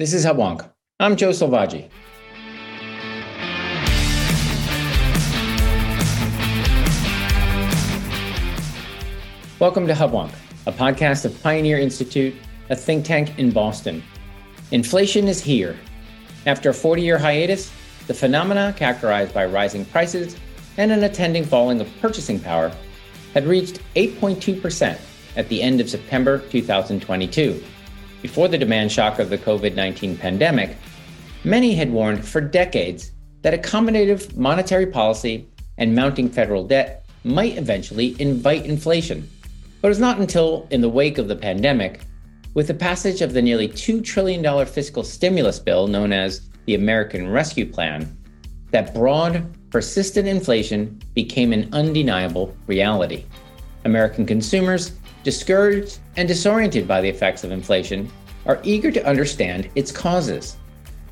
This is Hubwonk. I'm Joe Selvaggi. Welcome to Hubwonk, a podcast of Pioneer Institute, a think tank in Boston. Inflation is here. After a 40 year hiatus, the phenomena characterized by rising prices and an attending falling of purchasing power had reached 8.2% at the end of September 2022 before the demand shock of the COVID 19 pandemic, many had warned for decades that accommodative monetary policy and mounting federal debt might eventually invite inflation. But it was not until in the wake of the pandemic, with the passage of the nearly $2 trillion fiscal stimulus bill known as the American Rescue Plan, that broad, persistent inflation became an undeniable reality. American consumers discouraged and disoriented by the effects of inflation, are eager to understand its causes.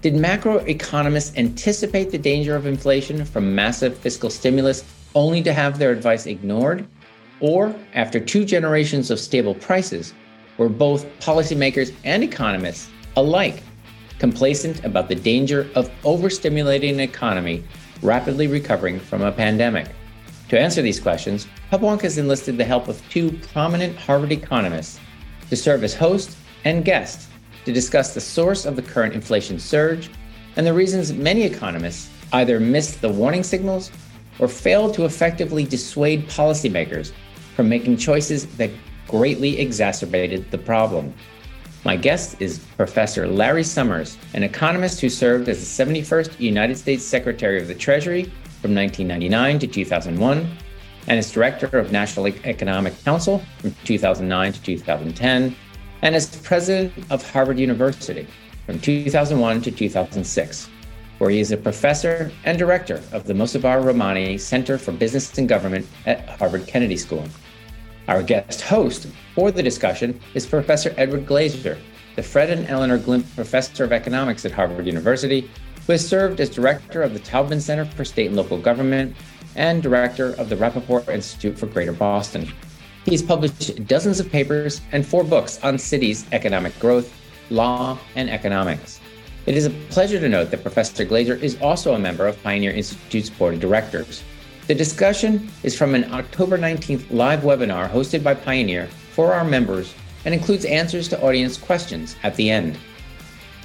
Did macroeconomists anticipate the danger of inflation from massive fiscal stimulus only to have their advice ignored? Or, after two generations of stable prices, were both policymakers and economists alike complacent about the danger of overstimulating an economy rapidly recovering from a pandemic? To answer these questions, Hubwonk has enlisted the help of two prominent Harvard economists to serve as host and guest to discuss the source of the current inflation surge and the reasons many economists either missed the warning signals or failed to effectively dissuade policymakers from making choices that greatly exacerbated the problem. My guest is Professor Larry Summers, an economist who served as the 71st United States Secretary of the Treasury from 1999 to 2001 and as Director of National Economic Council from 2009 to 2010 and as President of Harvard University from 2001 to 2006, where he is a professor and director of the Mossavar-Rahmani Center for Business and Government at Harvard Kennedy School. Our guest host for the discussion is Professor Edward Glaeser, the Fred and Eleanor Glimp Professor of Economics at Harvard University who has served as director of the Taubman Center for State and Local Government and director of the Rappaport Institute for Greater Boston. He's published dozens of papers and four books on cities' economic growth, law, and economics. It is a pleasure to note that Professor Glaeser is also a member of Pioneer Institute's board of directors. The discussion is from an October 19th live webinar hosted by Pioneer for our members and includes answers to audience questions at the end.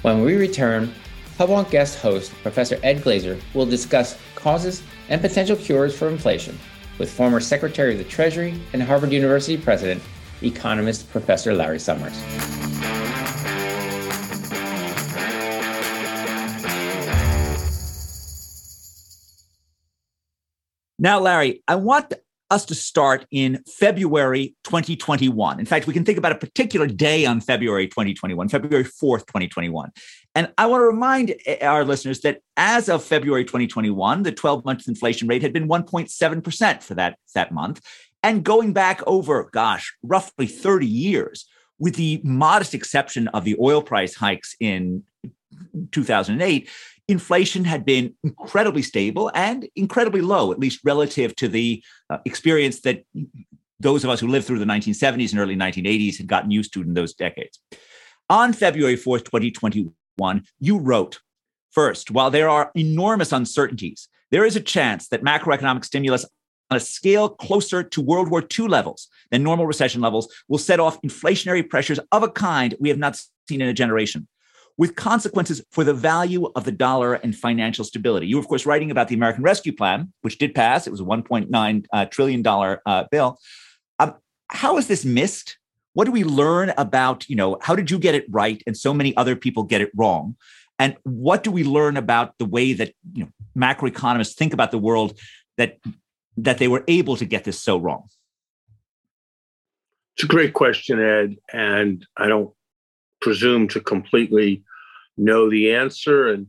When we return, Hubwonk guest host Professor Ed Glaeser will discuss causes and potential cures for inflation with former Secretary of the Treasury and Harvard University President, economist Professor Larry Summers. Now, Larry, I want us to start in February 2021. In fact, we can think about a particular day on February 2021, February 4th, 2021. And I want to remind our listeners that as of February 2021, the 12 month inflation rate had been 1.7% for that, that month. And going back over, gosh, roughly 30 years, with the modest exception of the oil price hikes in 2008, inflation had been incredibly stable and incredibly low, at least relative to the uh, experience that those of us who lived through the 1970s and early 1980s had gotten used to in those decades. On February 4th, 2021, you wrote First, while there are enormous uncertainties, there is a chance that macroeconomic stimulus on a scale closer to World War II levels than normal recession levels will set off inflationary pressures of a kind we have not seen in a generation with consequences for the value of the dollar and financial stability. You were, of course, writing about the American Rescue Plan, which did pass. It was a $1.9 uh, trillion dollar uh, bill. Um, how is this missed? What do we learn about, you know, how did you get it right and so many other people get it wrong? And what do we learn about the way that, you know, macroeconomists think about the world that that they were able to get this so wrong? It's a great question, Ed. And I don't presume to completely know the answer. And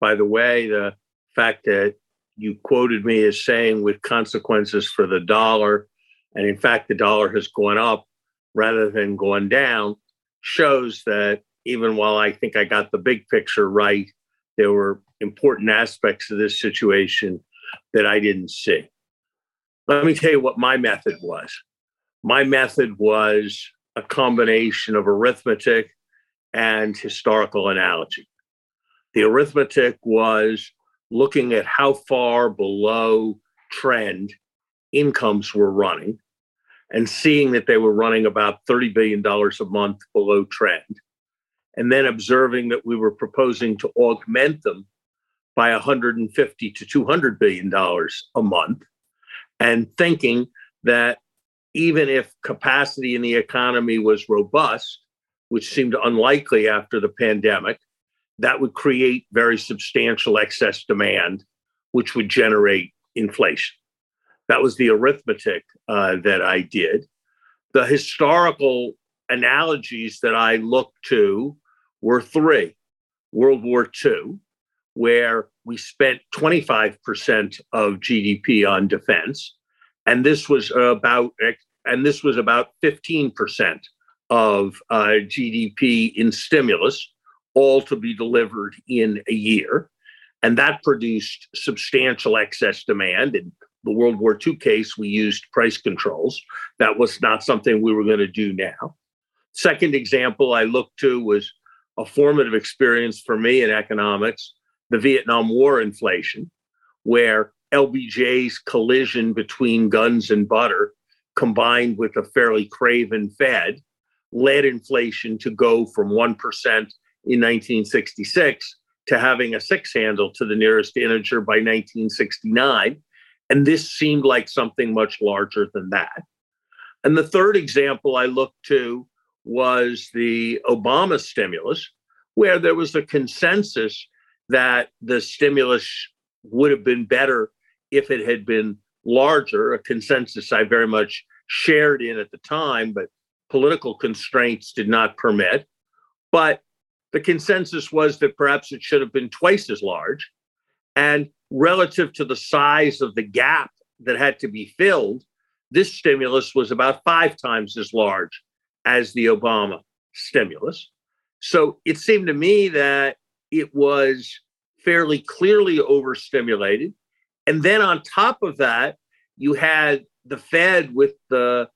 by the way, the fact that you quoted me as saying with consequences for the dollar, and in fact, the dollar has gone up rather than going down, shows that even while I think I got the big picture right, there were important aspects of this situation that I didn't see. Let me tell you what my method was. My method was a combination of arithmetic and historical analogy. The arithmetic was looking at how far below trend incomes were running and seeing that they were running about $30 billion a month below trend, and then observing that we were proposing to augment them by 150 to 200 billion dollars a month. And thinking that even if capacity in the economy was robust which seemed unlikely after the pandemic that would create very substantial excess demand which would generate inflation that was the arithmetic uh, that I did. The historical analogies that I looked to were three World War II, where we spent 25% of GDP on defense. And this was about and this was about 15% of uh, GDP in stimulus, all to be delivered in a year. And that produced substantial excess demand. And the World War II case, we used price controls. That was not something we were going to do now. Second example I looked to was a formative experience for me in economics the Vietnam War inflation, where LBJ's collision between guns and butter combined with a fairly craven Fed led inflation to go from 1% in 1966 to having a six handle to the nearest integer by 1969 and this seemed like something much larger than that. And the third example I looked to was the Obama stimulus, where there was a consensus that the stimulus would have been better if it had been larger, a consensus I very much shared in at the time, but political constraints did not permit. But the consensus was that perhaps it should have been twice as large. And relative to the size of the gap that had to be filled, this stimulus was about five times as large as the Obama stimulus. So it seemed to me that it was fairly clearly overstimulated. And then on top of that, you had the Fed with the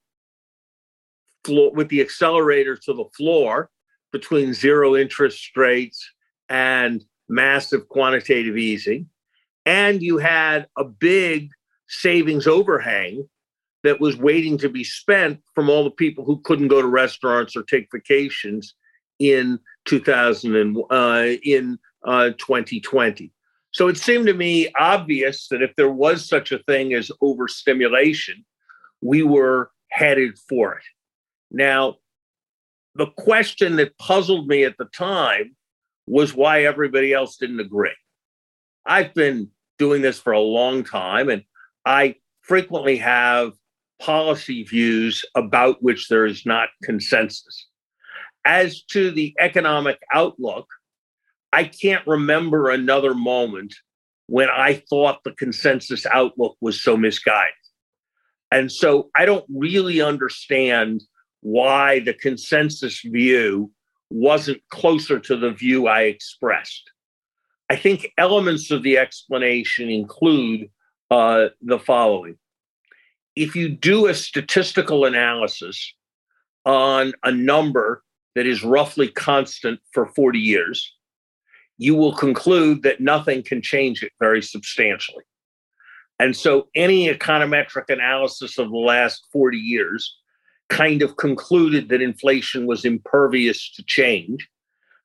floor, with the accelerator to the floor between zero interest rates and massive quantitative easing and you had a big savings overhang that was waiting to be spent from all the people who couldn't go to restaurants or take vacations in 2000 and uh, in uh, 2020. So it seemed to me obvious that if there was such a thing as overstimulation, we were headed for it. Now, the question that puzzled me at the time was why everybody else didn't agree. I've been doing this for a long time, and I frequently have policy views about which there is not consensus. As to the economic outlook, I can't remember another moment when I thought the consensus outlook was so misguided. And so I don't really understand why the consensus view wasn't closer to the view I expressed. I think elements of the explanation include uh, the following. If you do a statistical analysis on a number that is roughly constant for 40 years, you will conclude that nothing can change it very substantially. And so any econometric analysis of the last 40 years kind of concluded that inflation was impervious to change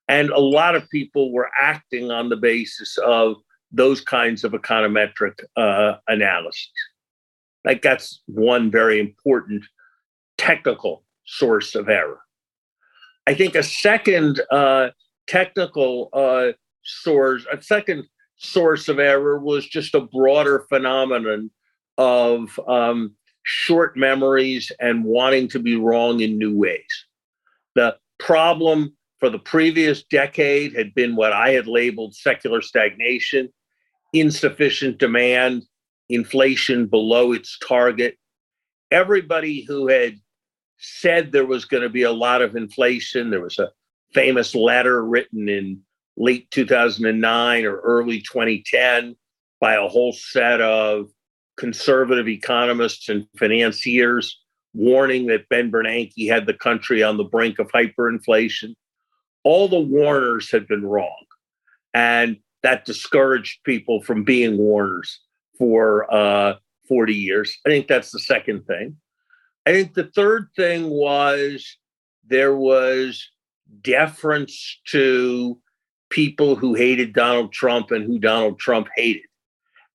and a lot of people were acting on the basis of those kinds of econometric uh, analysis. Like that's one very important technical source of error. I think a second uh, technical uh, source, a second source of error was just a broader phenomenon of um, short memories and wanting to be wrong in new ways. The problem for the previous decade had been what I had labeled secular stagnation, insufficient demand, inflation below its target. Everybody who had said there was going to be a lot of inflation, there was a famous letter written in late 2009 or early 2010 by a whole set of conservative economists and financiers warning that Ben Bernanke had the country on the brink of hyperinflation all the warners had been wrong. And that discouraged people from being warners for uh, 40 years. I think that's the second thing. I think the third thing was there was deference to people who hated Donald Trump and who Donald Trump hated.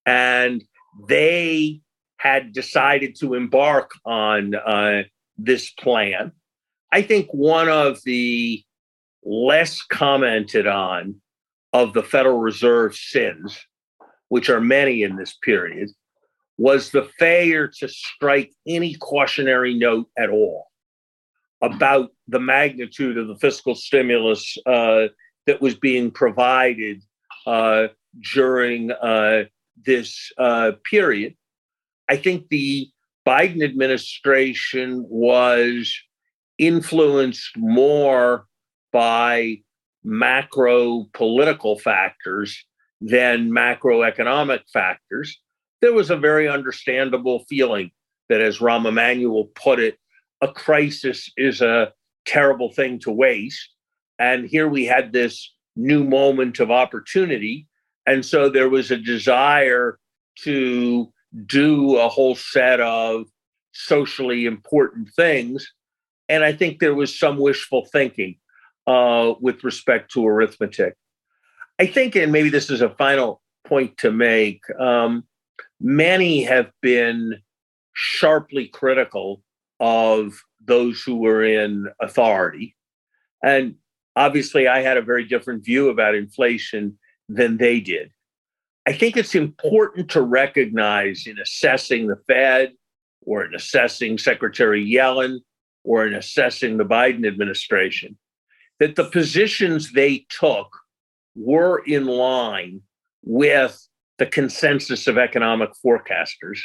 And they had decided to embark on uh, this plan. I think one of the less commented on of the Federal Reserve sins, which are many in this period, was the failure to strike any cautionary note at all about the magnitude of the fiscal stimulus uh, that was being provided uh, during uh, this uh, period. I think the Biden administration was influenced more by macro political factors than macroeconomic factors. There was a very understandable feeling that, as Rahm Emanuel put it, a crisis is a terrible thing to waste. And here we had this new moment of opportunity. And so there was a desire to do a whole set of socially important things. And I think there was some wishful thinking uh, with respect to arithmetic. I think, and maybe this is a final point to make, um, many have been sharply critical of those who were in authority. And obviously, I had a very different view about inflation than they did. I think it's important to recognize in assessing the Fed or in assessing Secretary Yellen or in assessing the Biden administration that the positions they took were in line with the consensus of economic forecasters,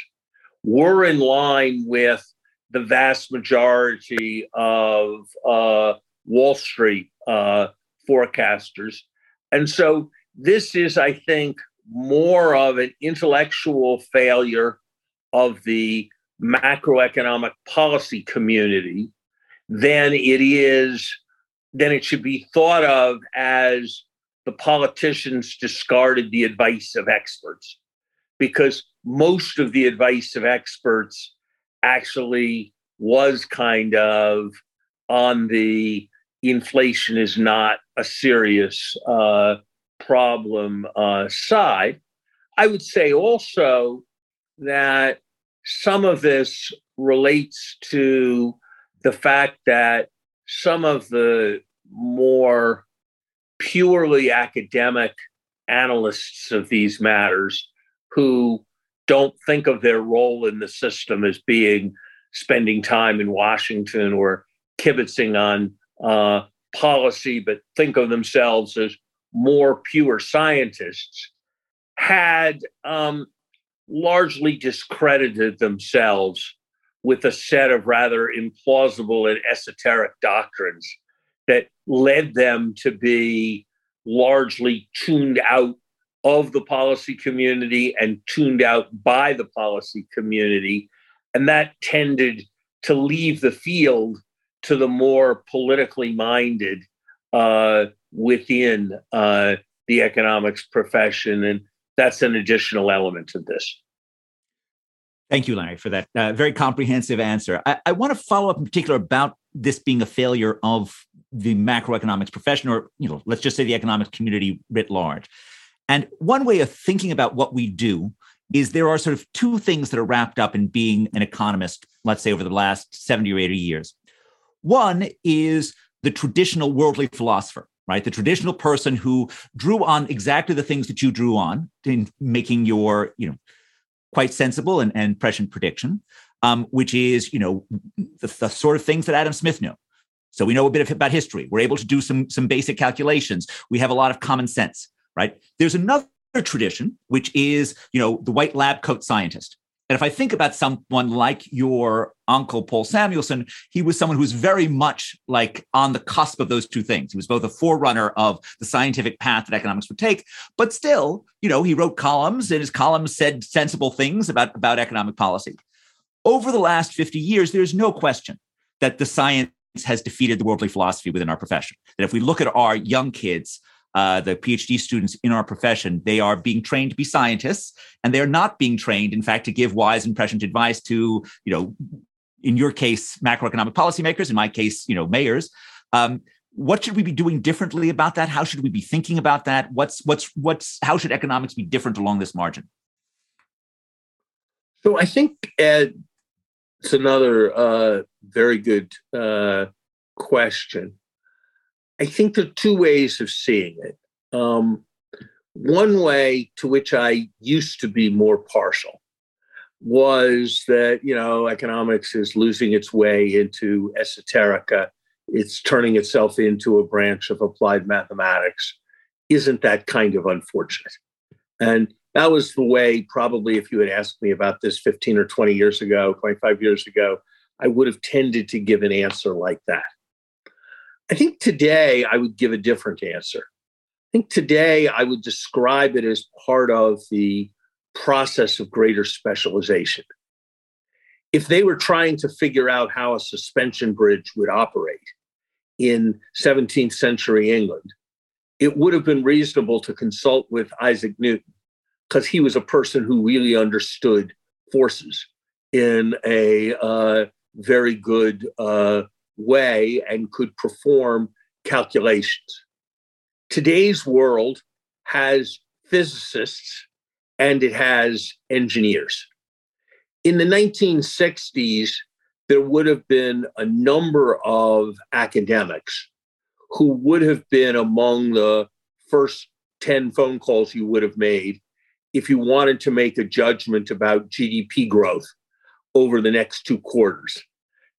were in line with the vast majority of uh, Wall Street uh, forecasters. And so this is, I think, more of an intellectual failure of the macroeconomic policy community than it is then it should be thought of as the politicians discarded the advice of experts because most of the advice of experts actually was kind of on the inflation is not a serious uh, problem uh, side. I would say also that some of this relates to the fact that some of the more purely academic analysts of these matters who don't think of their role in the system as being spending time in Washington or kibitzing on uh, policy, but think of themselves as more pure scientists, had um, largely discredited themselves with a set of rather implausible and esoteric doctrines that led them to be largely tuned out of the policy community and tuned out by the policy community. And that tended to leave the field to the more politically minded uh, within uh, the economics profession. And that's an additional element of this. Thank you, Larry, for that uh, very comprehensive answer. I, I want to follow up in particular about this being a failure of the macroeconomics profession, or you know, let's just say the economics community writ large. And one way of thinking about what we do is there are sort of two things that are wrapped up in being an economist, let's say over the last 70 or 80 years. One is the traditional worldly philosopher, right? The traditional person who drew on exactly the things that you drew on in making your, you know, quite sensible and, and prescient prediction, um, which is, you know, the, the, sort of things that Adam Smith knew. So we know a bit about history. We're able to do some, some basic calculations. We have a lot of common sense, right? There's another tradition, which is, you know, the white lab coat scientist. And if I think about someone like your uncle, Paul Samuelson, he was someone who was very much like on the cusp of those two things. He was both a forerunner of the scientific path that economics would take, but still, you know, he wrote columns and his columns said sensible things about, about economic policy. Over the last 50 years, there's no question that the science has defeated the worldly philosophy within our profession. That if we look at our young kids, uh, the PhD students in our profession, they are being trained to be scientists, and they are not being trained, in fact, to give wise and prescient advice to, you know, in your case, macroeconomic policymakers. In my case, you know, mayors. Um, what should we be doing differently about that? How should we be thinking about that? What's what's what's how should economics be different along this margin? So I think it's another uh, very good uh, question. I think there are two ways of seeing it. Um, one way to which I used to be more partial was that you know economics is losing its way into esoterica. It's turning itself into a branch of applied mathematics. Isn't that kind of unfortunate? And that was the way probably if you had asked me about this 15 or 20 years ago 25 years ago i would have tended to give an answer like that i think today i would give a different answer i think today i would describe it as part of the process of greater specialization. If they were trying to figure out how a suspension bridge would operate in 17th century England, it would have been reasonable to consult with Isaac Newton because he was a person who really understood forces in a uh, very good uh, way and could perform calculations. Today's world has physicists and it has engineers. In the 1960s, there would have been a number of academics who would have been among the first 10 phone calls you would have made if you wanted to make a judgment about GDP growth over the next two quarters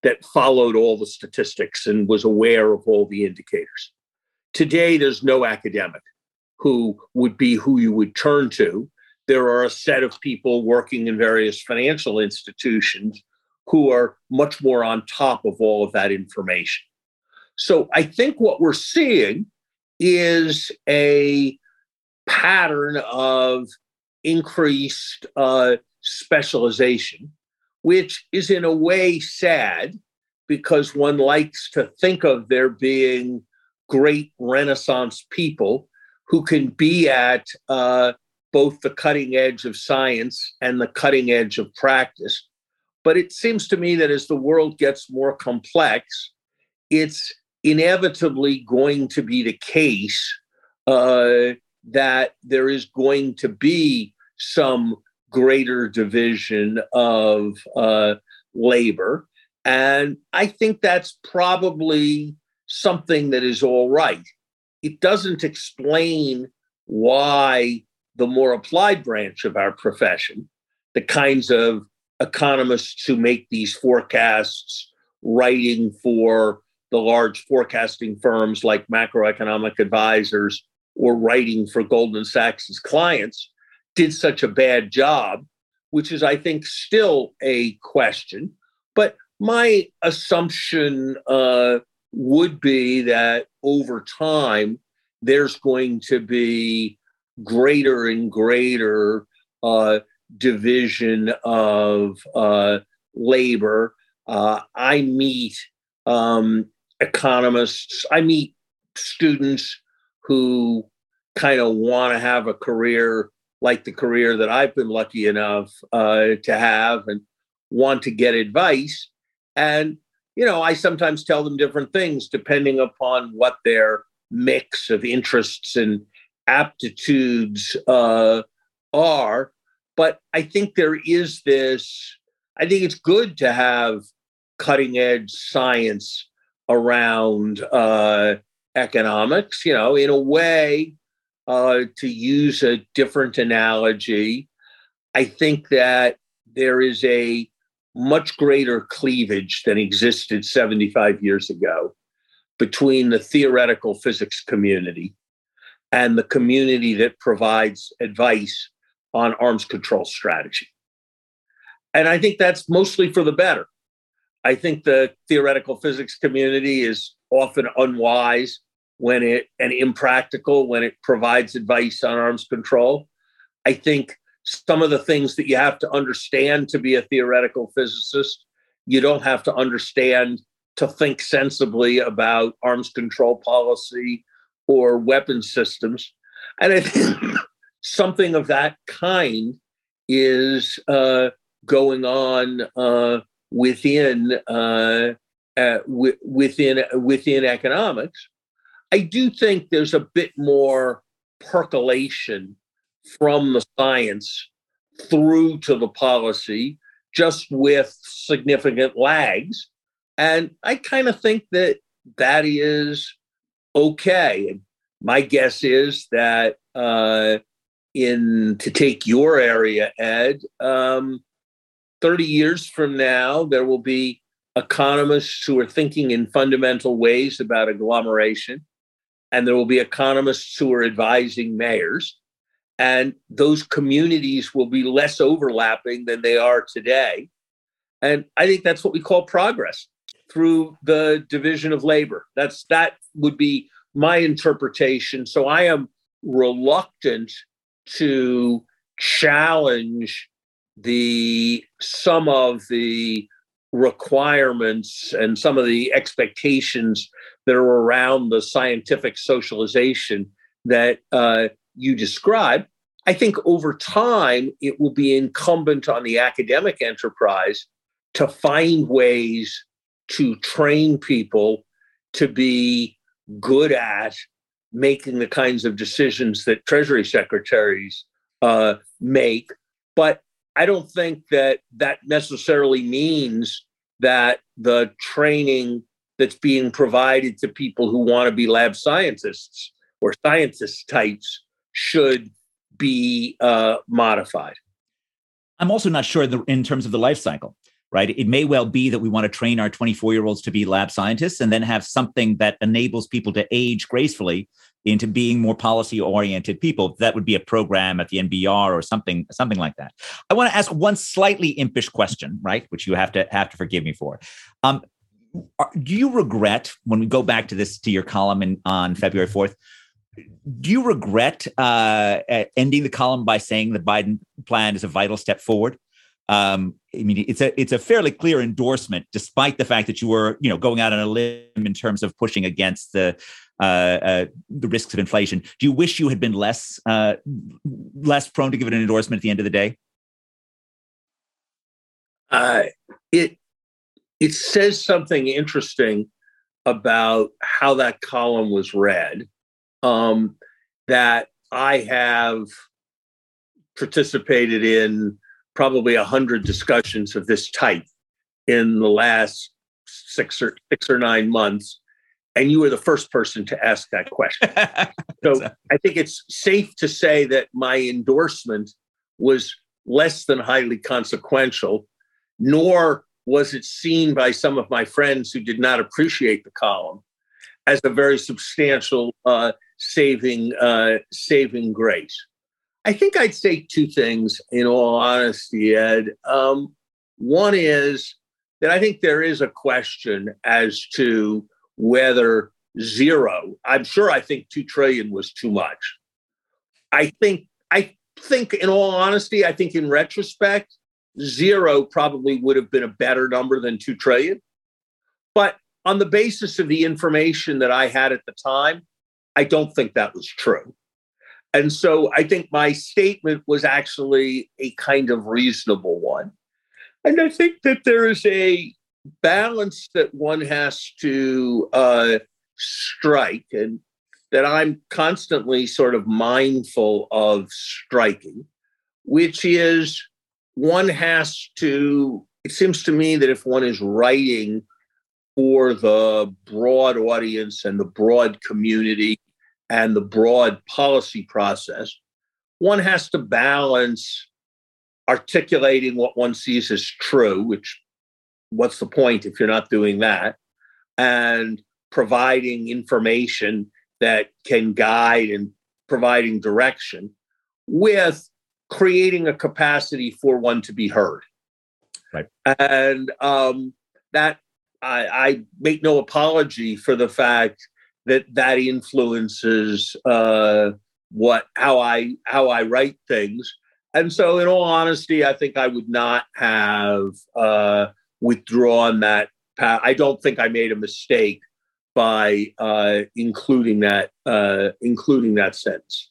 that followed all the statistics and was aware of all the indicators. Today, there's no academic who would be who you would turn to there are a set of people working in various financial institutions who are much more on top of all of that information. So I think what we're seeing is a pattern of increased uh, specialization, which is in a way sad because one likes to think of there being great Renaissance people who can be at uh, both the cutting edge of science and the cutting edge of practice. But it seems to me that as the world gets more complex, it's inevitably going to be the case uh, that there is going to be some greater division of uh, labor. And I think that's probably something that is all right. It doesn't explain why the more applied branch of our profession, the kinds of economists who make these forecasts, writing for the large forecasting firms like macroeconomic advisors or writing for Goldman Sachs' clients, did such a bad job, which is, I think, still a question. But my assumption uh, would be that over time, there's going to be greater and greater uh, division of uh, labor. Uh, I meet um, economists, I meet students who kind of want to have a career like the career that I've been lucky enough uh, to have and want to get advice. And, you know, I sometimes tell them different things depending upon what their mix of interests and aptitudes uh, are. But I think there is this, I think it's good to have cutting edge science around uh, economics, you know, in a way, uh, to use a different analogy, I think that there is a much greater cleavage than existed 75 years ago between the theoretical physics community and the community that provides advice on arms control strategy. And I think that's mostly for the better. I think the theoretical physics community is often unwise when it and impractical when it provides advice on arms control. I think some of the things that you have to understand to be a theoretical physicist, you don't have to understand to think sensibly about arms control policy or weapon systems. And I think something of that kind is uh, going on uh, within uh, uh w- within within economics. I do think there's a bit more percolation from the science through to the policy, just with significant lags. And I kind of think that that is okay. And my guess is that uh, in to take your area, Ed, um, 30 years from now, there will be economists who are thinking in fundamental ways about agglomeration, and there will be economists who are advising mayors. And those communities will be less overlapping than they are today. And I think that's what we call progress through the division of labor. That's that would be my interpretation. So I am reluctant to challenge the some of the requirements and some of the expectations that are around the scientific socialization that uh, you describe. I think over time, it will be incumbent on the academic enterprise to find ways to train people to be good at making the kinds of decisions that Treasury secretaries uh, make. But I don't think that that necessarily means that the training that's being provided to people who want to be lab scientists or scientist types should be uh, modified. I'm also not sure in terms of the life cycle right? It may well be that we want to train our 24 year olds to be lab scientists and then have something that enables people to age gracefully into being more policy oriented people. That would be a program at the NBER or something, something like that. I want to ask one slightly impish question, right? Which you have to have to forgive me for. Um, do you regret when we go back to this to your column in, on February 4th? Do you regret uh, ending the column by saying the Biden plan is a vital step forward? Um, I mean, it's a it's a fairly clear endorsement, despite the fact that you were, you know, going out on a limb in terms of pushing against the uh, uh, the risks of inflation. Do you wish you had been less uh, less prone to give it an endorsement at the end of the day? Uh, it it says something interesting about how that column was read. Um, that I have participated in probably a hundred discussions of this type in the last six or six or nine months, and you were the first person to ask that question. so I think it's safe to say that my endorsement was less than highly consequential, nor was it seen by some of my friends who did not appreciate the column as a very substantial uh, saving uh, saving grace. I think I'd say two things in all honesty, Ed. Um, one is that I think there is a question as to whether zero, I'm sure I think 2 trillion was too much. I think, I think in all honesty, I think in retrospect, zero probably would have been a better number than 2 trillion. But on the basis of the information that I had at the time, I don't think that was true. And so I think my statement was actually a kind of reasonable one. And I think that there is a balance that one has to uh, strike and that I'm constantly sort of mindful of striking, which is one has to, it seems to me that if one is writing for the broad audience and the broad community and the broad policy process, one has to balance articulating what one sees as true, which what's the point if you're not doing that, and providing information that can guide and providing direction with creating a capacity for one to be heard. Right. And um, that I, I make no apology for the fact that that influences uh, what how I how I write things. And so, in all honesty, I think I would not have uh, withdrawn that I don't think I made a mistake by uh, including that uh, including that sentence.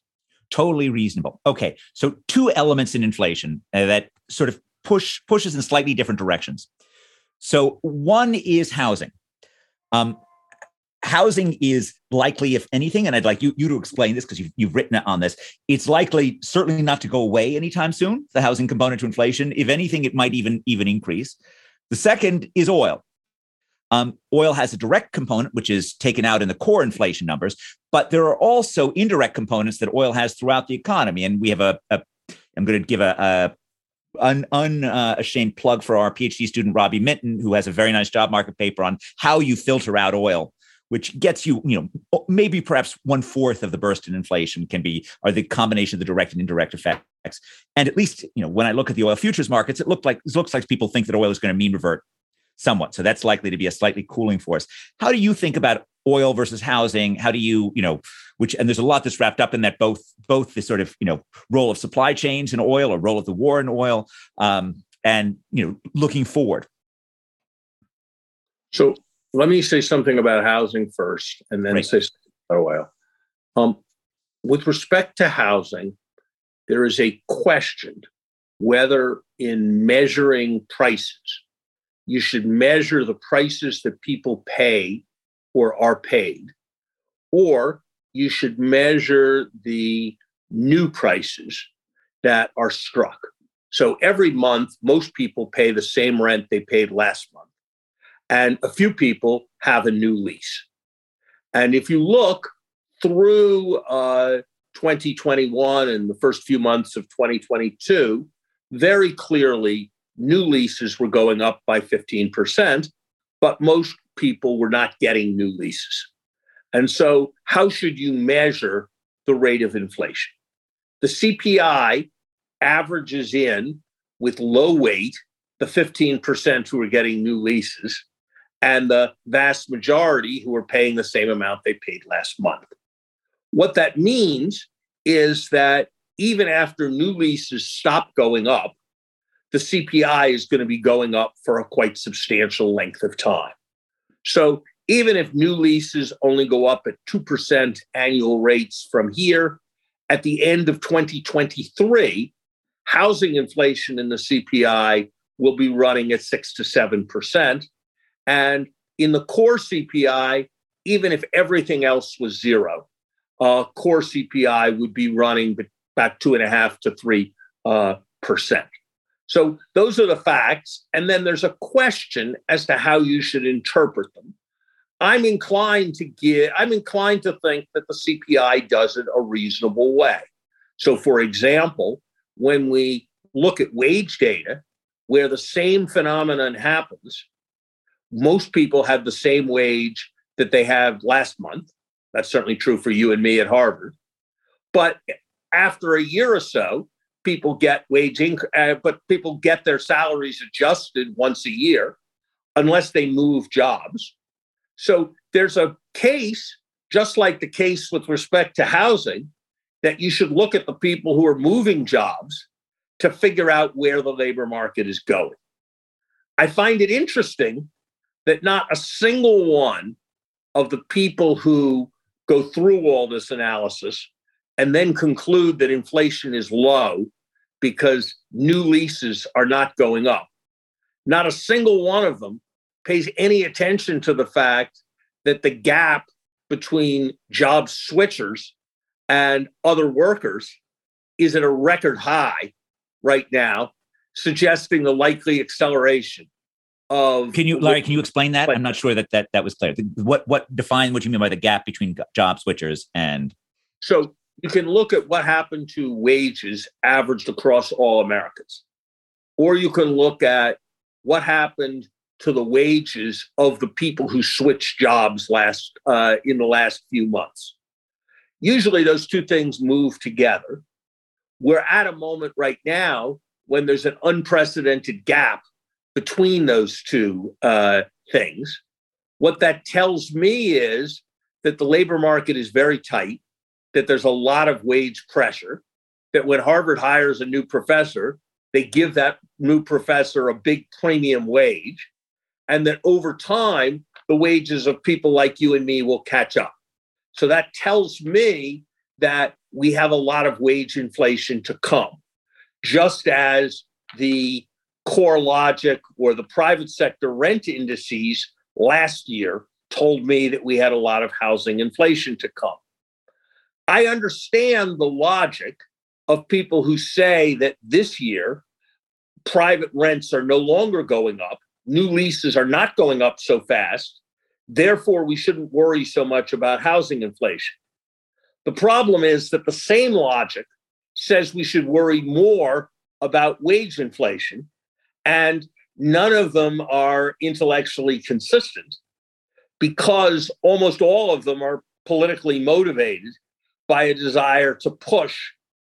Totally reasonable. Okay, so two elements in inflation uh, that sort of push pushes in slightly different directions. So one is housing. Um, housing is likely, if anything, and I'd like you, you to explain this because you've, you've written it on this. It's likely, certainly not to go away anytime soon. The housing component to inflation, if anything, it might even even increase. The second is oil. Um, oil has a direct component, which is taken out in the core inflation numbers, but there are also indirect components that oil has throughout the economy. And we have a, a I'm going to give a, a un, unashamed uh, plug for our PhD student Robbie Minton, who has a very nice job market paper on how you filter out oil, which gets you, you know, maybe perhaps one fourth of the burst in inflation can be are the combination of the direct and indirect effects. And at least, you know, when I look at the oil futures markets, it looked like it looks like people think that oil is going to mean revert somewhat. So that's likely to be a slightly cooling force. How do you think about oil versus housing? How do you, you know, which and there's a lot that's wrapped up in that both both the sort of you know role of supply chains in oil or role of the war in oil, um, and you know looking forward. So let me say something about housing first, and then say something about oil. Um, with respect to housing, there is a question whether in measuring prices you should measure the prices that people pay or are paid, or you should measure the new prices that are struck. So every month, most people pay the same rent they paid last month, and a few people have a new lease. And if you look through uh, 2021 and the first few months of 2022, very clearly new leases were going up by 15%, but most people were not getting new leases. And so, how should you measure the rate of inflation? The CPI averages in with low weight the 15% who are getting new leases and the vast majority who are paying the same amount they paid last month. What that means is that even after new leases stop going up, the CPI is going to be going up for a quite substantial length of time. So even if new leases only go up at 2% annual rates from here, at the end of 2023, housing inflation in the CPI will be running at 6 to 7%. And in the core CPI, even if everything else was zero, uh, core CPI would be running about two and a half to three uh, percent. So those are the facts. And then there's a question as to how you should interpret them. I'm inclined to give, I'm inclined to think that the CPI does it a reasonable way. So, for example, when we look at wage data, where the same phenomenon happens, most people have the same wage that they have last month. That's certainly true for you and me at Harvard. But after a year or so, people get wage increase, uh, but people get their salaries adjusted once a year unless they move jobs. So there's a case, just like the case with respect to housing, that you should look at the people who are moving jobs to figure out where the labor market is going. I find it interesting that not a single one of the people who go through all this analysis and then conclude that inflation is low because new leases are not going up. Not a single one of them pays any attention to the fact that the gap between job switchers and other workers is at a record high right now, suggesting the likely acceleration of. Can you, Larry? Can you explain that? I'm not sure that that that was clear. What what define what you mean by the gap between job switchers and? So you can look at what happened to wages averaged across all Americans, or you can look at what happened to the wages of the people who switched jobs last uh, in the last few months. Usually, those two things move together. We're at a moment right now when there's an unprecedented gap between those two uh, things. What that tells me is that the labor market is very tight that there's a lot of wage pressure, that when Harvard hires a new professor, they give that new professor a big premium wage. and that over time, the wages of people like you and me will catch up. So that tells me that we have a lot of wage inflation to come, just as the CoreLogic or the private sector rent indices last year told me that we had a lot of housing inflation to come. I understand the logic of people who say that this year private rents are no longer going up, new leases are not going up so fast. Therefore, we shouldn't worry so much about housing inflation. The problem is that the same logic says we should worry more about wage inflation, and none of them are intellectually consistent because almost all of them are politically motivated by a desire to push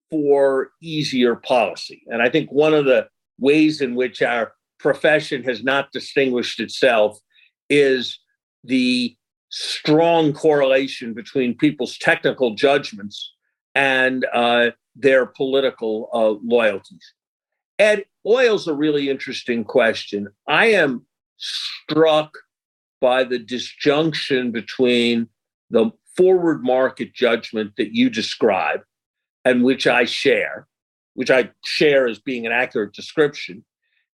for easier policy. And I think one of the ways in which our profession has not distinguished itself is the strong correlation between people's technical judgments and uh, their political uh, loyalties. Ed, oil's a really interesting question. I am struck by the disjunction between the forward market judgment that you describe and which I share, which I share as being an accurate description,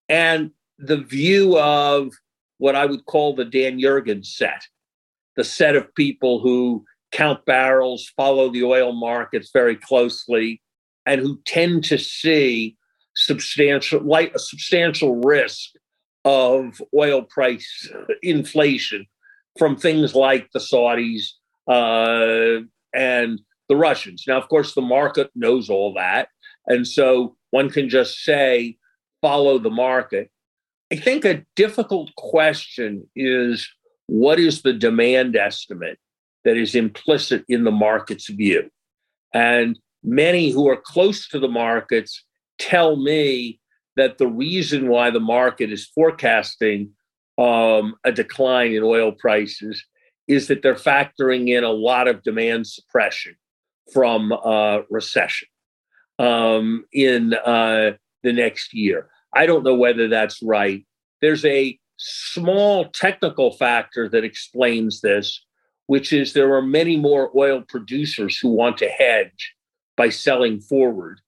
and the view of what I would call the Dan Yergin set, the set of people who count barrels, follow the oil markets very closely, and who tend to see substantial like a substantial risk of oil price inflation from things like the Saudis uh, and the Russians. Now, of course, the market knows all that. And so one can just say, follow the market. I think a difficult question is what is the demand estimate that is implicit in the market's view? And many who are close to the markets tell me that the reason why the market is forecasting um, a decline in oil prices is that they're factoring in a lot of demand suppression from uh, recession um, in uh, the next year. I don't know whether that's right. There's a small technical factor that explains this, which is there are many more oil producers who want to hedge by selling forward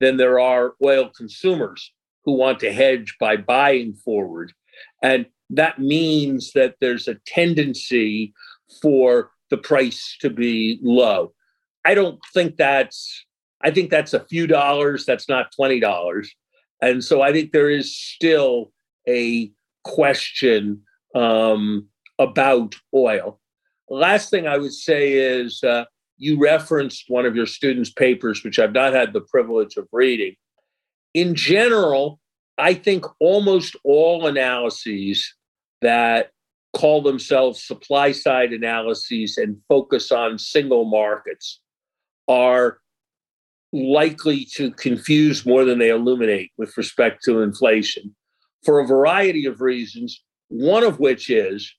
than there are oil consumers who want to hedge by buying forward. And that means that there's a tendency for the price to be low. I don't think that's, I think that's a few dollars. That's not $20. And so I think there is still a question um, about oil. Last thing I would say is uh, you referenced one of your students' papers, which I've not had the privilege of reading. In general, I think almost all analyses that call themselves supply side analyses and focus on single markets are likely to confuse more than they illuminate with respect to inflation for a variety of reasons, one of which is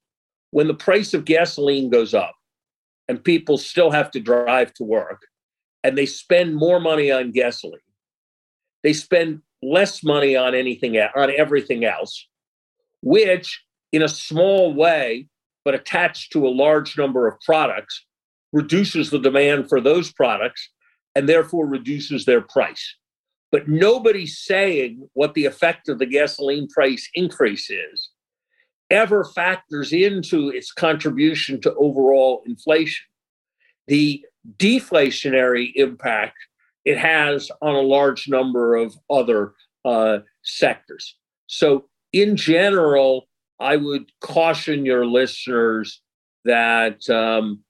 when the price of gasoline goes up and people still have to drive to work and they spend more money on gasoline, they spend less money on anything on everything else, which in a small way, but attached to a large number of products, reduces the demand for those products and therefore reduces their price. But nobody's saying what the effect of the gasoline price increase is ever factors into its contribution to overall inflation. The deflationary impact it has on a large number of other uh, sectors. So, in general, I would caution your listeners that um,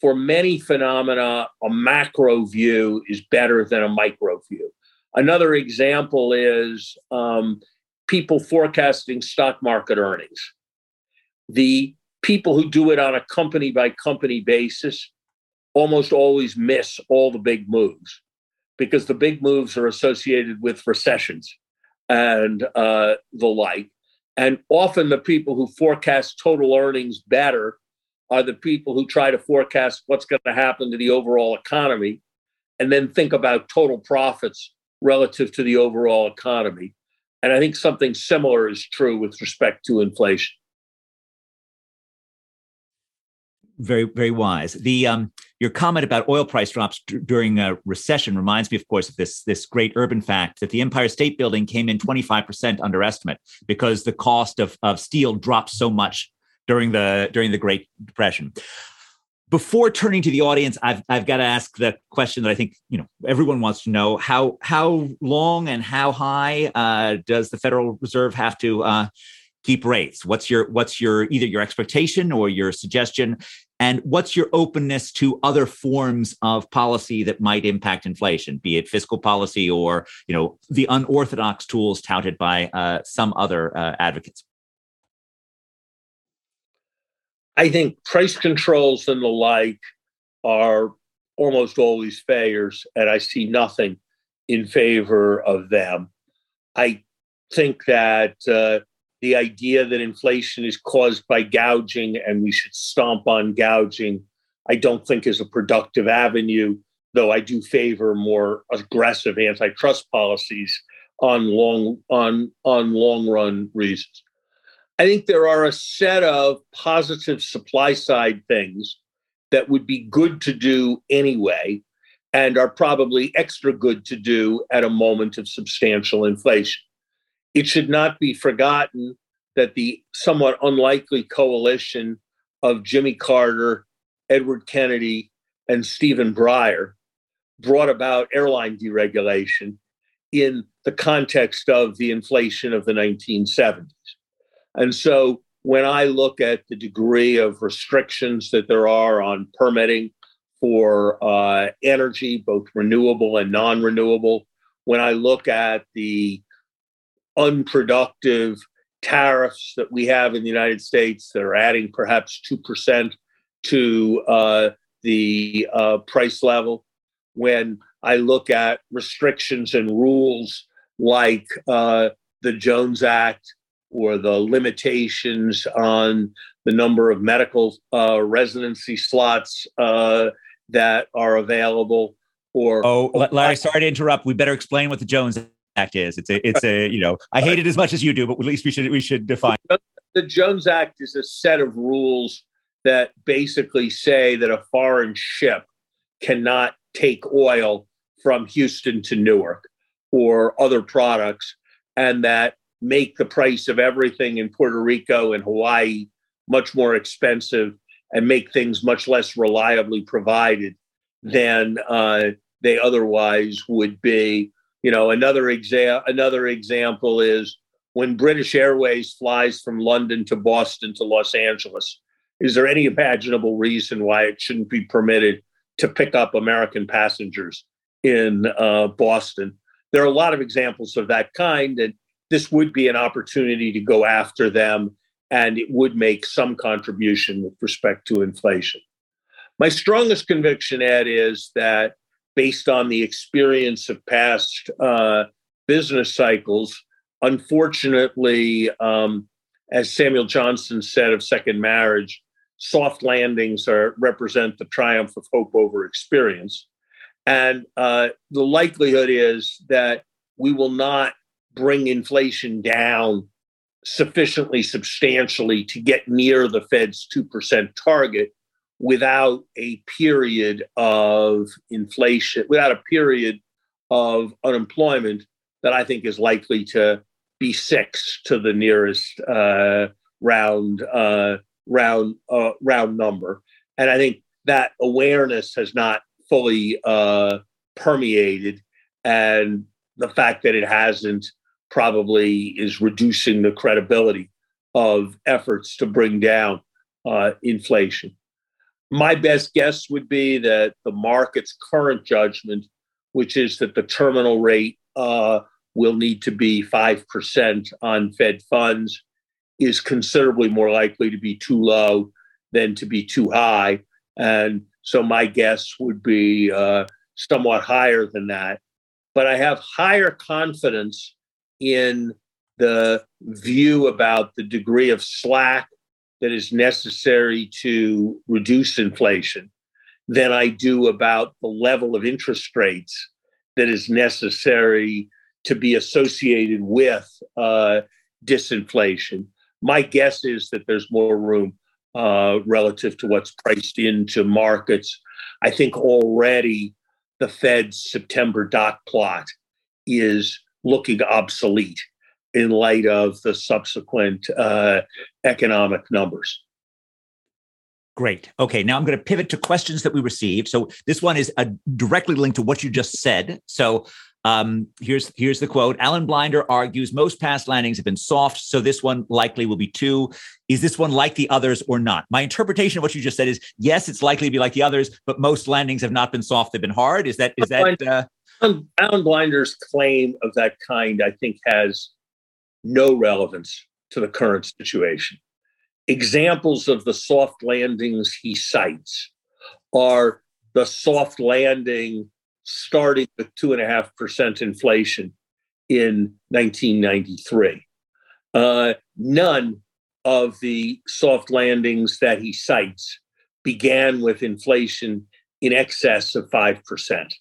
for many phenomena, a macro view is better than a micro view. Another example is um, people forecasting stock market earnings. The people who do it on a company by company basis almost always miss all the big moves because the big moves are associated with recessions and uh, the like. And often the people who forecast total earnings better are the people who try to forecast what's going to happen to the overall economy and then think about total profits relative to the overall economy. And I think something similar is true with respect to inflation. Very, very wise. The um, your comment about oil price drops d- during a recession reminds me, of course, of this this great urban fact that the Empire State Building came in 25 percent underestimate because the cost of of steel dropped so much during the during the Great Depression. Before turning to the audience, I've I've got to ask the question that I think you know everyone wants to know: how how long and how high uh, does the Federal Reserve have to uh, keep rates? What's your what's your either your expectation or your suggestion? And what's your openness to other forms of policy that might impact inflation, be it fiscal policy or you know the unorthodox tools touted by uh, some other uh, advocates? I think price controls and the like are almost always failures, and I see nothing in favor of them. I think that uh, the idea that inflation is caused by gouging and we should stomp on gouging, I don't think is a productive avenue, though I do favor more aggressive antitrust policies on long on on long run reasons. I think there are a set of positive supply side things that would be good to do anyway and are probably extra good to do at a moment of substantial inflation. It should not be forgotten that the somewhat unlikely coalition of Jimmy Carter, Edward Kennedy, and Stephen Breyer brought about airline deregulation in the context of the inflation of the 1970s. And so when I look at the degree of restrictions that there are on permitting for uh, energy, both renewable and non renewable, when I look at the unproductive tariffs that we have in the United States that are adding perhaps 2% to uh, the uh, price level. When I look at restrictions and rules like uh, the Jones Act or the limitations on the number of medical uh, residency slots uh, that are available. Or oh, Larry, sorry to interrupt. We better explain what the Jones Act is. It's a, it's a, you know, I hate it as much as you do, but at least we should, we should define. The Jones Act is a set of rules that basically say that a foreign ship cannot take oil from Houston to Newark or other products, and that make the price of everything in Puerto Rico and Hawaii much more expensive and make things much less reliably provided than uh, they otherwise would be you know, another another example is when British Airways flies from London to Boston to Los Angeles. Is there any imaginable reason why it shouldn't be permitted to pick up American passengers in uh, Boston? There are a lot of examples of that kind, and this would be an opportunity to go after them, and it would make some contribution with respect to inflation. My strongest conviction, Ed, is that based on the experience of past uh, business cycles. Unfortunately, um, as Samuel Johnson said of Second Marriage, soft landings are represent the triumph of hope over experience, and uh, the likelihood is that we will not bring inflation down sufficiently substantially to get near the Fed's two percent target without a period of inflation, without a period of unemployment that I think is likely to be six to the nearest uh, round uh, round uh, round number. And I think that awareness has not fully uh, permeated, and the fact that it hasn't probably is reducing the credibility of efforts to bring down uh, inflation my best guess would be that the market's current judgment, which is that the terminal rate uh, will need to be 5% on Fed funds, is considerably more likely to be too low than to be too high. And so my guess would be uh, somewhat higher than that. But I have higher confidence in the view about the degree of slack that is necessary to reduce inflation than I do about the level of interest rates that is necessary to be associated with uh, disinflation. My guess is that there's more room uh, relative to what's priced into markets. I think already the Fed's September dot plot is looking obsolete in light of the subsequent uh, economic numbers. Great. Okay, now I'm going to pivot to questions that we received. So this one is a, directly linked to what you just said. So um, here's here's the quote. Alan Blinder argues most past landings have been soft, so this one likely will be too. Is this one like the others or not? My interpretation of what you just said is yes, it's likely to be like the others, but most landings have not been soft; they've been hard. Is that is that? Uh... Alan Blinder's claim of that kind, I think, has no relevance to the current situation examples of the soft landings he cites are the soft landing starting with 2.5% inflation in 1993. Uh, none of the soft landings that he cites began with inflation in excess of 5%.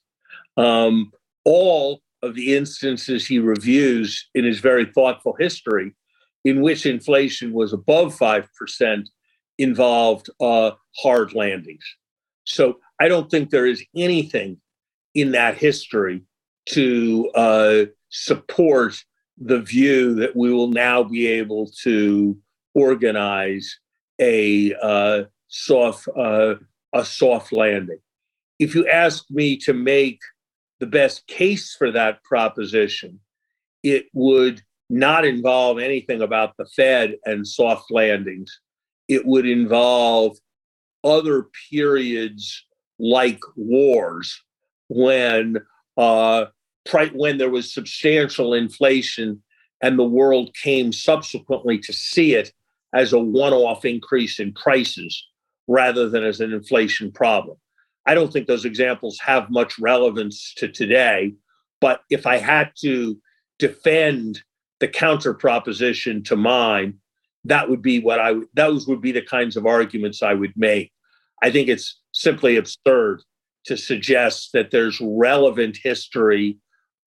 Um, all of the instances he reviews in his very thoughtful history in which inflation was above 5% involved uh, hard landings. So I don't think there is anything in that history to uh, support the view that we will now be able to organize a uh, soft uh, a soft landing. If you ask me to make the best case for that proposition, it would not involve anything about the Fed and soft landings. It would involve other periods like wars when uh, when there was substantial inflation and the world came subsequently to see it as a one-off increase in prices rather than as an inflation problem. I don't think those examples have much relevance to today, but if I had to defend the counter proposition to mine, that would be what I would, those would be the kinds of arguments I would make. I think it's simply absurd to suggest that there's relevant history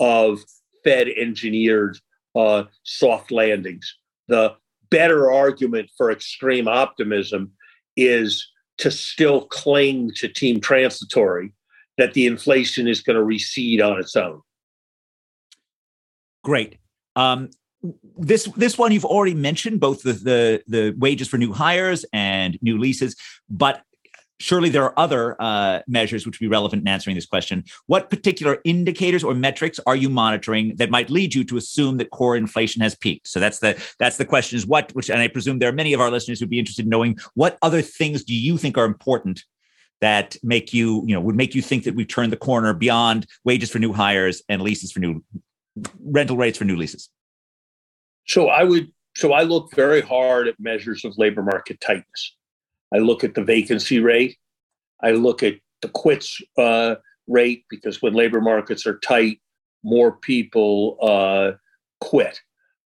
of Fed engineered uh, soft landings. The better argument for extreme optimism is to still cling to team transitory, that the inflation is going to recede on its own. Great. Um, this this one you've already mentioned both the, the the wages for new hires and new leases, but surely there are other uh, measures which would be relevant in answering this question. What particular indicators or metrics are you monitoring that might lead you to assume that core inflation has peaked? So that's the that's the question is what which and I presume there are many of our listeners who'd be interested in knowing what other things do you think are important that make you you know would make you think that we've turned the corner beyond wages for new hires and leases for new rental rates for new leases. So I would so I look very hard at measures of labor market tightness. I look at the vacancy rate. I look at the quits uh, rate because when labor markets are tight, more people uh, quit.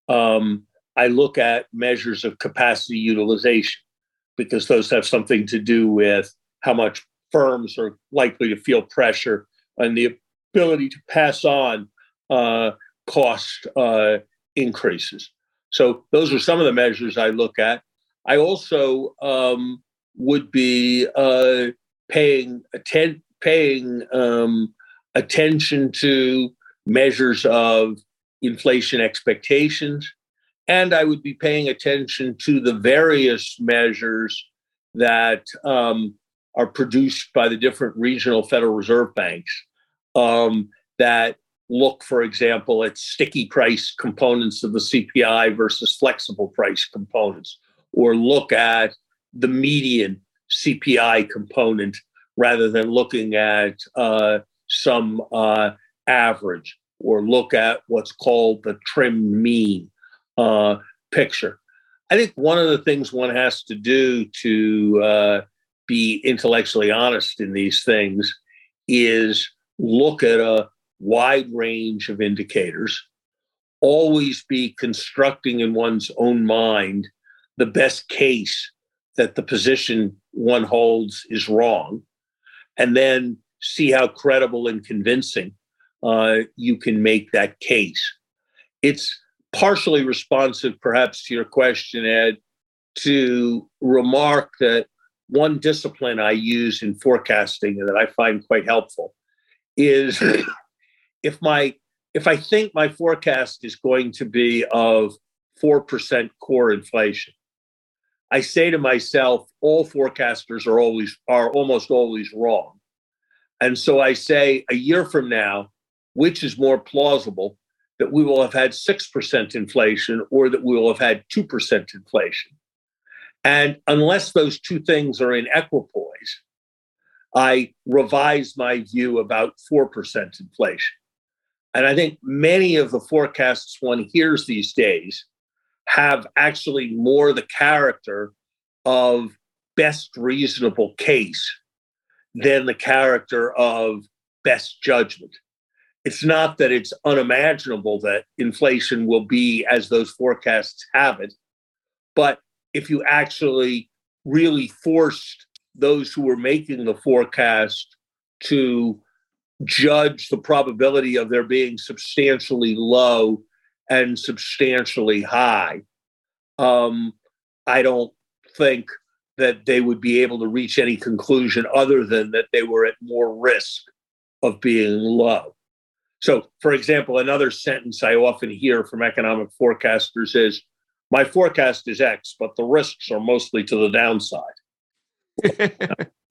Um, I look at measures of capacity utilization because those have something to do with how much firms are likely to feel pressure and the ability to pass on uh, cost uh, increases. So those are some of the measures I look at. I also um, would be uh, paying atten- paying um, attention to measures of inflation expectations, and I would be paying attention to the various measures that um, are produced by the different regional Federal Reserve banks um, that look, for example, at sticky price components of the CPI versus flexible price components, or look at the median CPI component rather than looking at uh, some uh, average, or look at what's called the trim mean uh, picture. I think one of the things one has to do to uh, be intellectually honest in these things is look at a wide range of indicators, always be constructing in one's own mind the best case that the position one holds is wrong, and then see how credible and convincing uh, you can make that case. It's partially responsive, perhaps, to your question, Ed, to remark that one discipline I use in forecasting and that I find quite helpful is if my if I think my forecast is going to be of 4% core inflation, I say to myself, all forecasters are always are almost always wrong. And so I say a year from now, which is more plausible that we will have had 6% inflation or that we will have had 2% inflation? And unless those two things are in equipoise, I revise my view about 4% inflation. And I think many of the forecasts one hears these days have actually more the character of best reasonable case than the character of best judgment. It's not that it's unimaginable that inflation will be as those forecasts have it, but if you actually really forced those who were making the forecast to judge the probability of there being substantially low and substantially high, um, I don't think that they would be able to reach any conclusion other than that they were at more risk of being low. So, for example, another sentence I often hear from economic forecasters is my forecast is X, but the risks are mostly to the downside.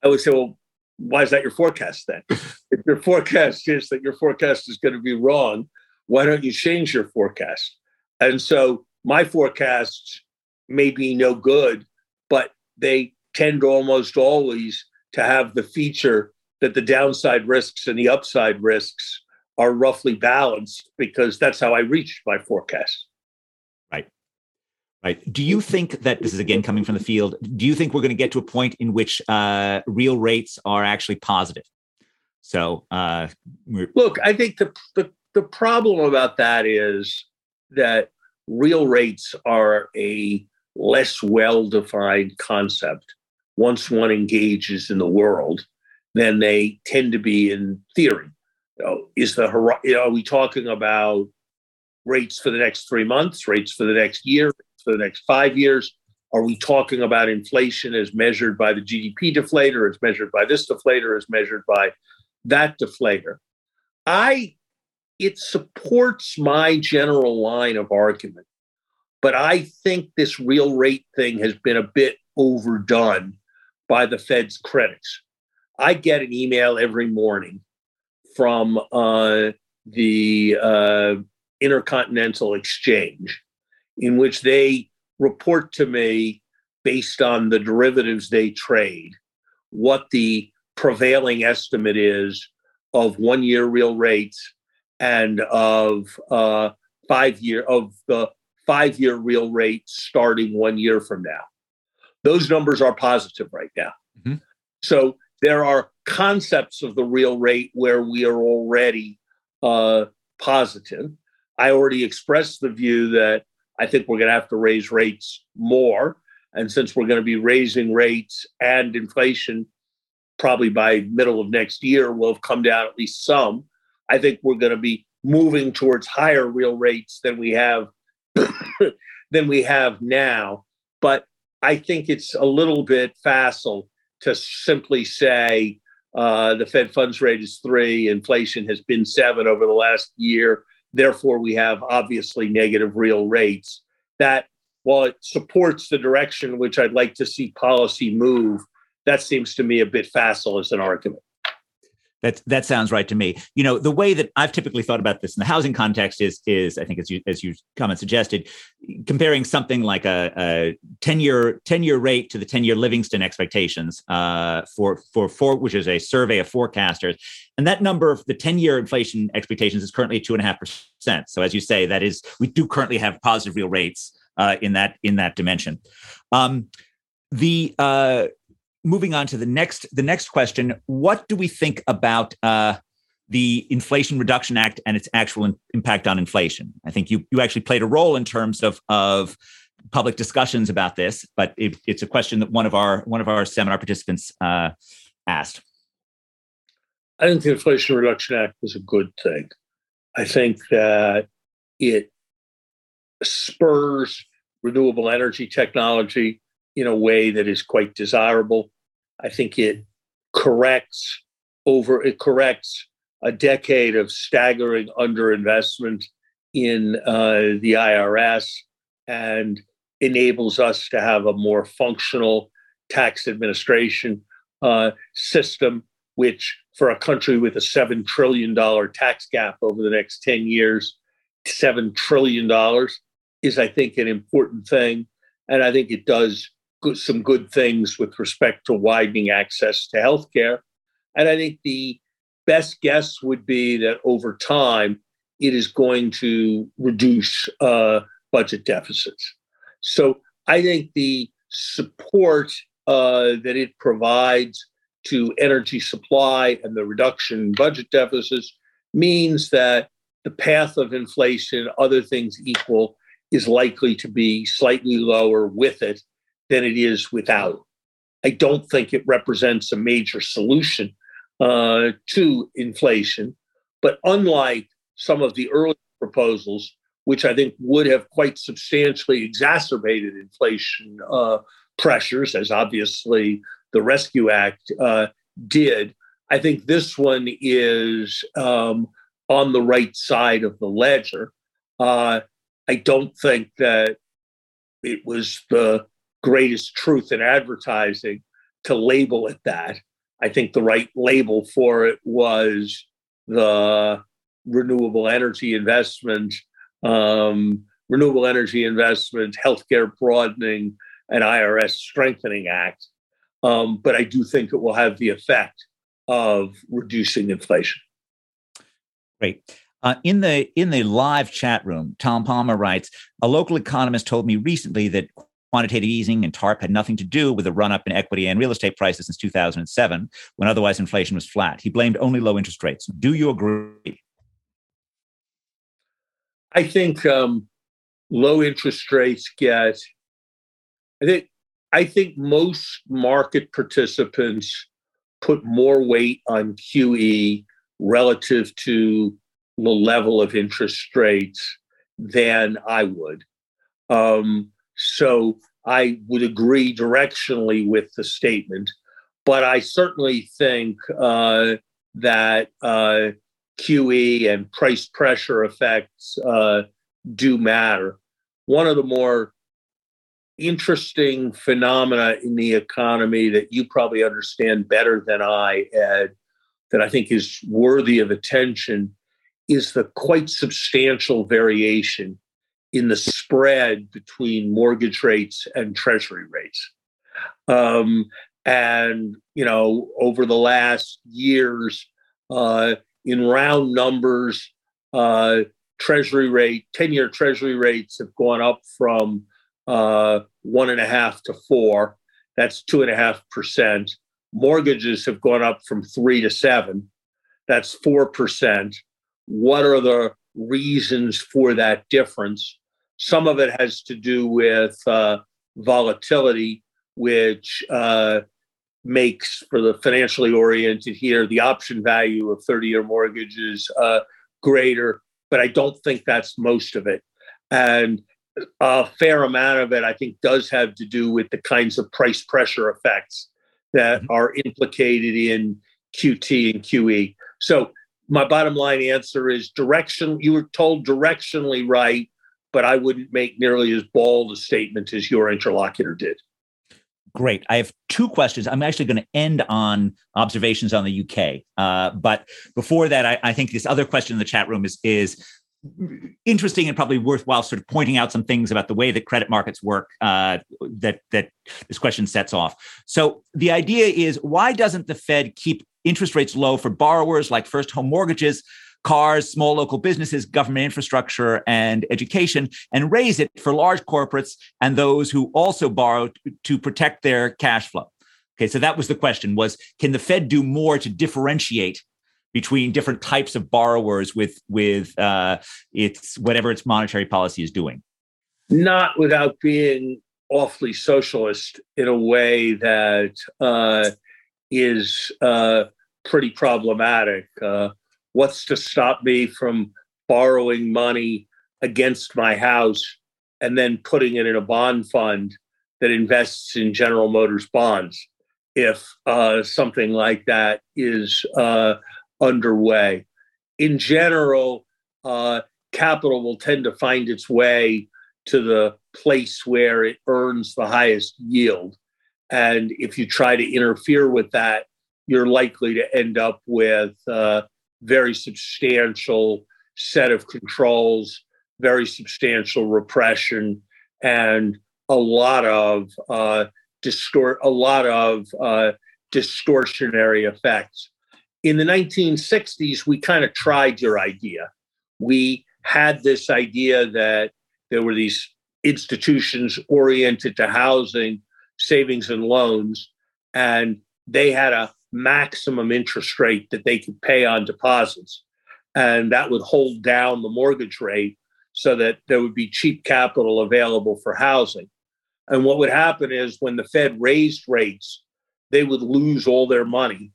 I would say, well, why is that your forecast then? If your forecast is that your forecast is going to be wrong, why don't you change your forecast? And so my forecasts may be no good, but they tend almost always to have the feature that the downside risks and the upside risks are roughly balanced because that's how I reach my forecast. Right. Right. Do you think that this is again coming from the field? Do you think we're going to get to a point in which uh, real rates are actually positive? So, uh, look, I think the, the the problem about that is that real rates are a less well defined concept once one engages in the world than they tend to be in theory. Is the are we talking about rates for the next three months, rates for the next year, for the next five years? Are we talking about inflation as measured by the GDP deflator, as measured by this deflator, as measured by that deflator? I it supports my general line of argument, but I think this real rate thing has been a bit overdone by the Fed's critics. I get an email every morning from uh, the uh, Intercontinental Exchange in which they report to me based on the derivatives they trade what the prevailing estimate is of one year real rates and of uh, five year of the five year real rate starting one year from now those numbers are positive right now mm-hmm. so there are concepts of the real rate where we are already uh, positive i already expressed the view that I think we're going to have to raise rates more. And since we're going to be raising rates and inflation probably by middle of next year will have come down at least some, I think we're going to be moving towards higher real rates than we have than we have now. But I think it's a little bit facile to simply say uh, the Fed funds rate is three, inflation has been seven over the last year, Therefore, we have obviously negative real rates. That, while it supports the direction which I'd like to see policy move, that seems to me a bit facile as an argument. That that sounds right to me. You know, the way that I've typically thought about this in the housing context is is I think as you as you comment suggested, comparing something like a, a 10 year 10 year rate to the 10 year Livingston expectations uh, for for for which is a survey of forecasters, and that number of the 10 year inflation expectations is currently two and a half percent. So as you say, that is we do currently have positive real rates uh, in that in that dimension. Um, the uh, moving on to the next the next question. What do we think about uh, the inflation reduction act and its actual in, impact on inflation? I think you you actually played a role in terms of of public discussions about this but it, it's a question that one of our one of our seminar participants uh, asked. I think the inflation reduction act was a good thing. I think that it spurs renewable energy technology in a way that is quite desirable. I think it corrects over it corrects a decade of staggering underinvestment in uh, the IRS and enables us to have a more functional tax administration uh, system, which for a country with a $7 trillion tax gap over the next 10 years, $7 trillion is, I think, an important thing. And I think it does some good things with respect to widening access to healthcare. And I think the best guess would be that over time, it is going to reduce uh, budget deficits. So I think the support uh, that it provides to energy supply and the reduction in budget deficits means that the path of inflation, other things equal, is likely to be slightly lower with it than it is without. I don't think it represents a major solution uh, to inflation, but unlike some of the early proposals, which I think would have quite substantially exacerbated inflation uh, pressures, as obviously the Rescue Act uh, did. I think this one is um, on the right side of the ledger. Uh, I don't think that it was the greatest truth in advertising to label it that. I think the right label for it was the renewable energy investment, um, renewable energy investment, healthcare broadening, and IRS strengthening act. Um, but I do think it will have the effect of reducing inflation. Great. Uh, in the in the live chat room, Tom Palmer writes: A local economist told me recently that quantitative easing and TARP had nothing to do with the run up in equity and real estate prices since 2007, when otherwise inflation was flat. He blamed only low interest rates. Do you agree? I think um, low interest rates get. I think I think most market participants put more weight on QE relative to the level of interest rates than I would. Um, so I would agree directionally with the statement, but I certainly think uh, that uh, QE and price pressure effects uh, do matter. One of the more interesting phenomena in the economy that you probably understand better than I, Ed, that I think is worthy of attention is the quite substantial variation in the spread between mortgage rates and treasury rates. Um, and, you know, over the last years, uh, in round numbers, uh, treasury rate, 10 year treasury rates have gone up from uh, one and a half to four. That's two and a half percent. Mortgages have gone up from three to seven. That's four percent. What are the reasons for that difference? Some of it has to do with uh, volatility, which uh, makes for the financially oriented here the option value of 30 year mortgages uh, greater, but I don't think that's most of it. And a fair amount of it, I think, does have to do with the kinds of price pressure effects that mm-hmm. are implicated in QT and QE. So, my bottom line answer is direction. You were told directionally right, but I wouldn't make nearly as bold a statement as your interlocutor did. Great. I have two questions. I'm actually going to end on observations on the UK. Uh, but before that, I, I, think this other question in the chat room is is interesting and probably worthwhile sort of pointing out some things about the way that credit markets work uh, that that this question sets off. So the idea is why doesn't the Fed keep interest rates low for borrowers like first home mortgages cars, small local businesses, government infrastructure, and education, and raise it for large corporates and those who also borrow to protect their cash flow. Okay, so that was the question: was can the Fed do more to differentiate between different types of borrowers with with uh, its whatever its monetary policy is doing? Not without being awfully socialist in a way that uh, is uh, pretty problematic. Uh, what's to stop me from borrowing money against my house and then putting it in a bond fund that invests in General Motors bonds if uh, something like that is uh, underway. In general, uh, capital will tend to find its way to the place where it earns the highest yield. And if you try to interfere with that, you're likely to end up with a very substantial set of controls, very substantial repression, and a lot of uh, distort a lot of uh, distortionary effects. In the 1960s, we kind of tried your idea. We had this idea that there were these institutions oriented to housing, savings, and loans, and they had a maximum interest rate that they could pay on deposits. And that would hold down the mortgage rate so that there would be cheap capital available for housing. And what would happen is when the Fed raised rates, they would lose all their money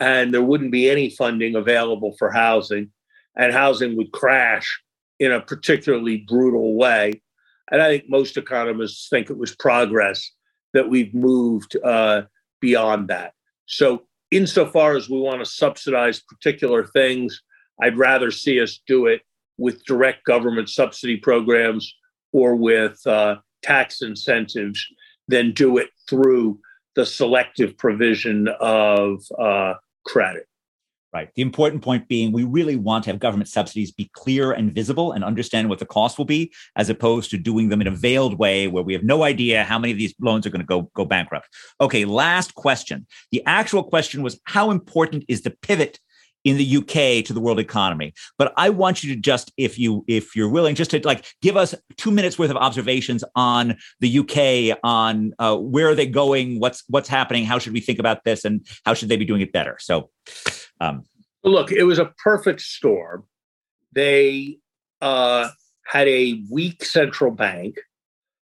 and there wouldn't be any funding available for housing, and housing would crash in a particularly brutal way. And I think most economists think it was progress that we've moved uh, beyond that. So, insofar as we want to subsidize particular things, I'd rather see us do it with direct government subsidy programs or with uh, tax incentives than do it through the selective provision of uh, credit. Right. The important point being we really want to have government subsidies be clear and visible and understand what the cost will be, as opposed to doing them in a veiled way where we have no idea how many of these loans are going to go, go bankrupt. Okay, last question. The actual question was how important is the pivot in the UK to the world economy. But I want you to just, if you if you're willing, just to like give us two minutes worth of observations on the UK, on uh, where are they going, what's what's happening, how should we think about this, and how should they be doing it better. So, um, look, it was a perfect storm. They uh, had a weak central bank.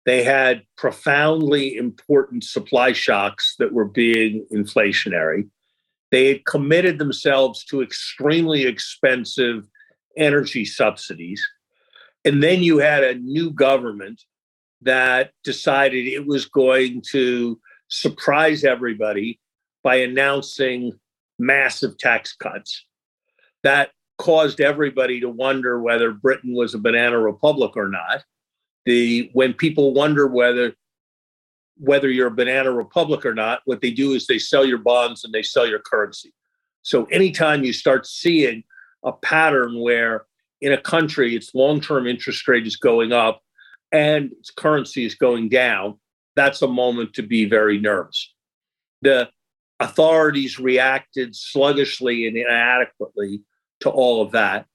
They had profoundly important supply shocks that were being inflationary they had committed themselves to extremely expensive energy subsidies. And then you had a new government that decided it was going to surprise everybody by announcing massive tax cuts. That caused everybody to wonder whether Britain was a banana republic or not. The when people wonder whether whether you're a banana republic or not, what they do is they sell your bonds and they sell your currency. So anytime you start seeing a pattern where in a country its long-term interest rate is going up and its currency is going down, that's a moment to be very nervous. The authorities reacted sluggishly and inadequately to all of that.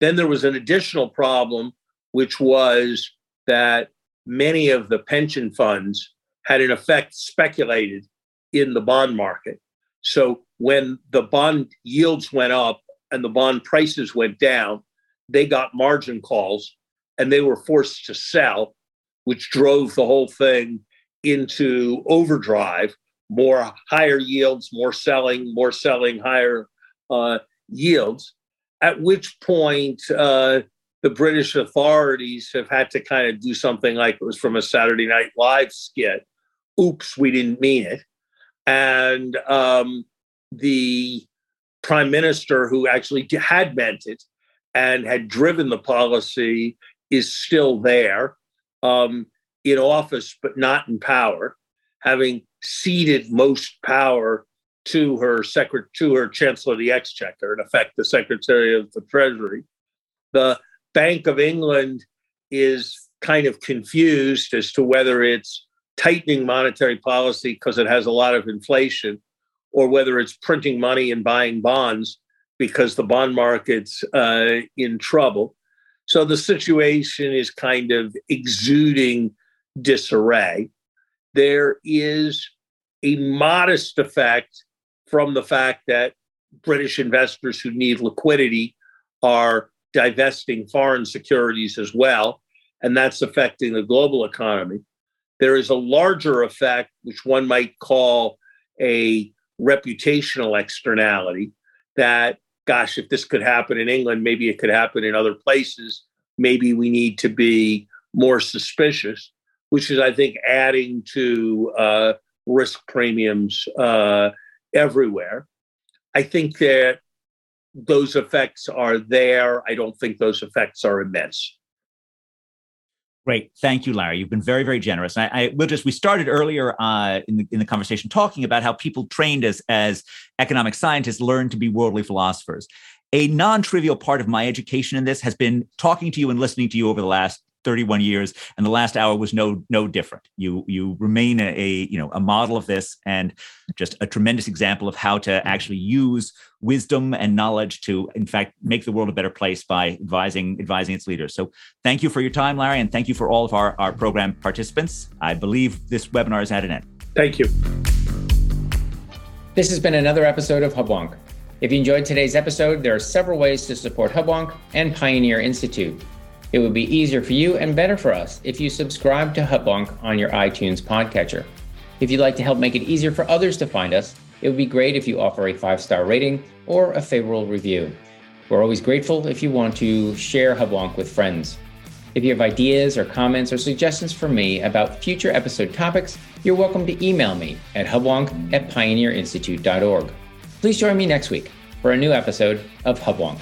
Then there was an additional problem, which was that many of the pension funds had in effect speculated in the bond market. So when the bond yields went up and the bond prices went down, they got margin calls and they were forced to sell, which drove the whole thing into overdrive. More higher yields, more selling, more selling, higher uh, yields. At which point, uh, the British authorities have had to kind of do something like it was from a Saturday Night Live skit oops, we didn't mean it. And um, the prime minister who actually had meant it and had driven the policy is still there um, in office, but not in power, having ceded most power to her secret to her chancellor of the exchequer, in effect, the secretary of the treasury. The Bank of England is kind of confused as to whether it's tightening monetary policy because it has a lot of inflation, or whether it's printing money and buying bonds because the bond market's uh, in trouble. So the situation is kind of exuding disarray. There is a modest effect from the fact that British investors who need liquidity are divesting foreign securities as well, and that's affecting the global economy. There is a larger effect, which one might call a reputational externality that, gosh, if this could happen in England, maybe it could happen in other places. Maybe we need to be more suspicious. Which is, I think, adding to uh, risk premiums uh, everywhere. I think that those effects are there. I don't think those effects are immense. Great, thank you, Larry. You've been very, very generous. I, I will just we started earlier uh, in the in the conversation talking about how people trained as as economic scientists learn to be worldly philosophers. A non-trivial part of my education in this has been talking to you and listening to you over the last 31 years and the last hour was no no different. You you remain a, a, you know a model of this and just a tremendous example of how to actually use wisdom and knowledge to in fact make the world a better place by advising advising its leaders. So thank you for your time larry and thank you for all of our our program participants. I believe this webinar is at an end. Thank you. This has been another episode of hubwonk. If you enjoyed today's episode there are several ways to support hubwonk and pioneer institute it would be easier for you and better for us if you subscribe to Hubwonk on your iTunes podcatcher. If you'd like to help make it easier for others to find us, it would be great if you offer a five star rating or a favorable review. We're always grateful if you want to share Hubwonk with friends. If you have ideas or comments or suggestions for me about future episode topics, you're welcome to email me at hubwonk at pioneerinstitute.org. Please join me next week for a new episode of Hubwonk.